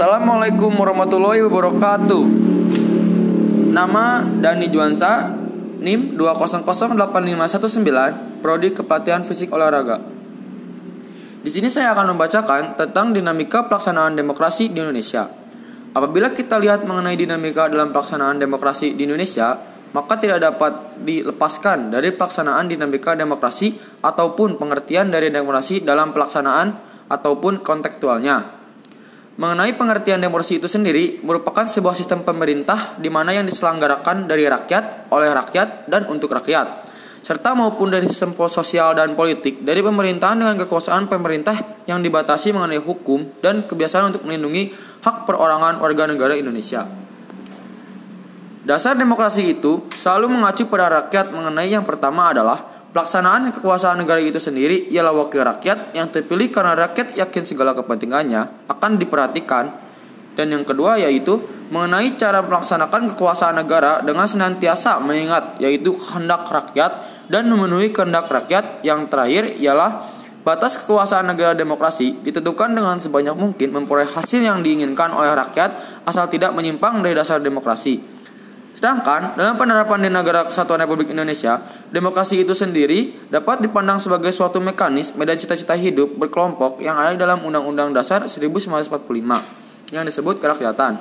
Assalamualaikum warahmatullahi wabarakatuh. Nama Dani Juansa, NIM 2008519, Prodi Kepatihan Fisik Olahraga. Di sini saya akan membacakan tentang dinamika pelaksanaan demokrasi di Indonesia. Apabila kita lihat mengenai dinamika dalam pelaksanaan demokrasi di Indonesia, maka tidak dapat dilepaskan dari pelaksanaan dinamika demokrasi ataupun pengertian dari demokrasi dalam pelaksanaan ataupun kontekstualnya. Mengenai pengertian demokrasi itu sendiri merupakan sebuah sistem pemerintah di mana yang diselenggarakan dari rakyat, oleh rakyat, dan untuk rakyat, serta maupun dari sistem sosial dan politik dari pemerintahan dengan kekuasaan pemerintah yang dibatasi mengenai hukum dan kebiasaan untuk melindungi hak perorangan warga negara Indonesia. Dasar demokrasi itu selalu mengacu pada rakyat mengenai yang pertama adalah Pelaksanaan kekuasaan negara itu sendiri ialah wakil rakyat yang terpilih karena rakyat yakin segala kepentingannya akan diperhatikan. Dan yang kedua yaitu mengenai cara melaksanakan kekuasaan negara dengan senantiasa mengingat yaitu kehendak rakyat dan memenuhi kehendak rakyat. Yang terakhir ialah batas kekuasaan negara demokrasi ditentukan dengan sebanyak mungkin memperoleh hasil yang diinginkan oleh rakyat asal tidak menyimpang dari dasar demokrasi. Sedangkan dalam penerapan di negara kesatuan Republik Indonesia, demokrasi itu sendiri dapat dipandang sebagai suatu mekanisme dan cita-cita hidup berkelompok yang ada dalam Undang-Undang Dasar 1945 yang disebut kerakyatan.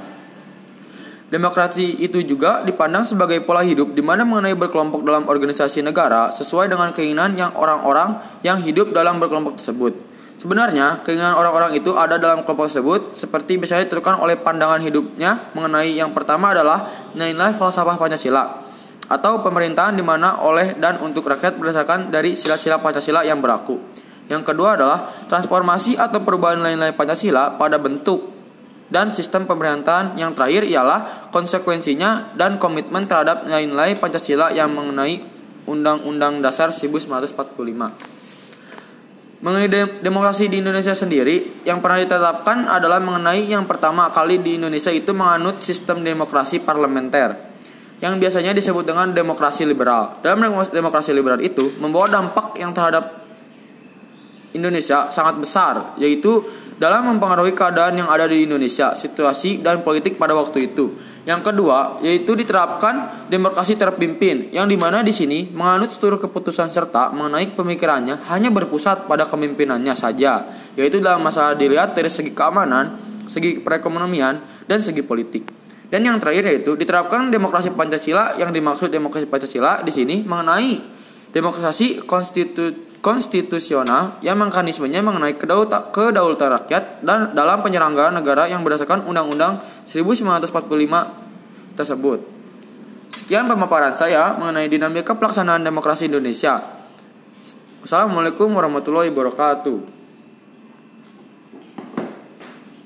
Demokrasi itu juga dipandang sebagai pola hidup di mana mengenai berkelompok dalam organisasi negara sesuai dengan keinginan yang orang-orang yang hidup dalam berkelompok tersebut. Sebenarnya, keinginan orang-orang itu ada dalam kelompok tersebut seperti bisa ditentukan oleh pandangan hidupnya mengenai yang pertama adalah nilai falsafah Pancasila atau pemerintahan di mana oleh dan untuk rakyat berdasarkan dari sila-sila Pancasila yang berlaku. Yang kedua adalah transformasi atau perubahan nilai-nilai Pancasila pada bentuk dan sistem pemerintahan yang terakhir ialah konsekuensinya dan komitmen terhadap nilai-nilai Pancasila yang mengenai Undang-Undang Dasar 1945. Mengenai demokrasi di Indonesia sendiri, yang pernah ditetapkan adalah mengenai yang pertama kali di Indonesia itu menganut sistem demokrasi parlementer yang biasanya disebut dengan demokrasi liberal. Dalam demokrasi liberal itu membawa dampak yang terhadap Indonesia sangat besar, yaitu dalam mempengaruhi keadaan yang ada di Indonesia, situasi dan politik pada waktu itu. Yang kedua, yaitu diterapkan demokrasi terpimpin, yang di mana di sini menganut seluruh keputusan serta mengenai pemikirannya hanya berpusat pada kepemimpinannya saja, yaitu dalam masalah dilihat dari segi keamanan, segi perekonomian, dan segi politik. Dan yang terakhir yaitu diterapkan demokrasi Pancasila yang dimaksud demokrasi Pancasila di sini mengenai demokrasi konstitu konstitusional yang mekanismenya mengenai kedaulatan rakyat dan dalam penyelenggaraan negara yang berdasarkan Undang-Undang 1945 tersebut. Sekian pemaparan saya mengenai dinamika pelaksanaan demokrasi Indonesia. Wassalamualaikum warahmatullahi wabarakatuh.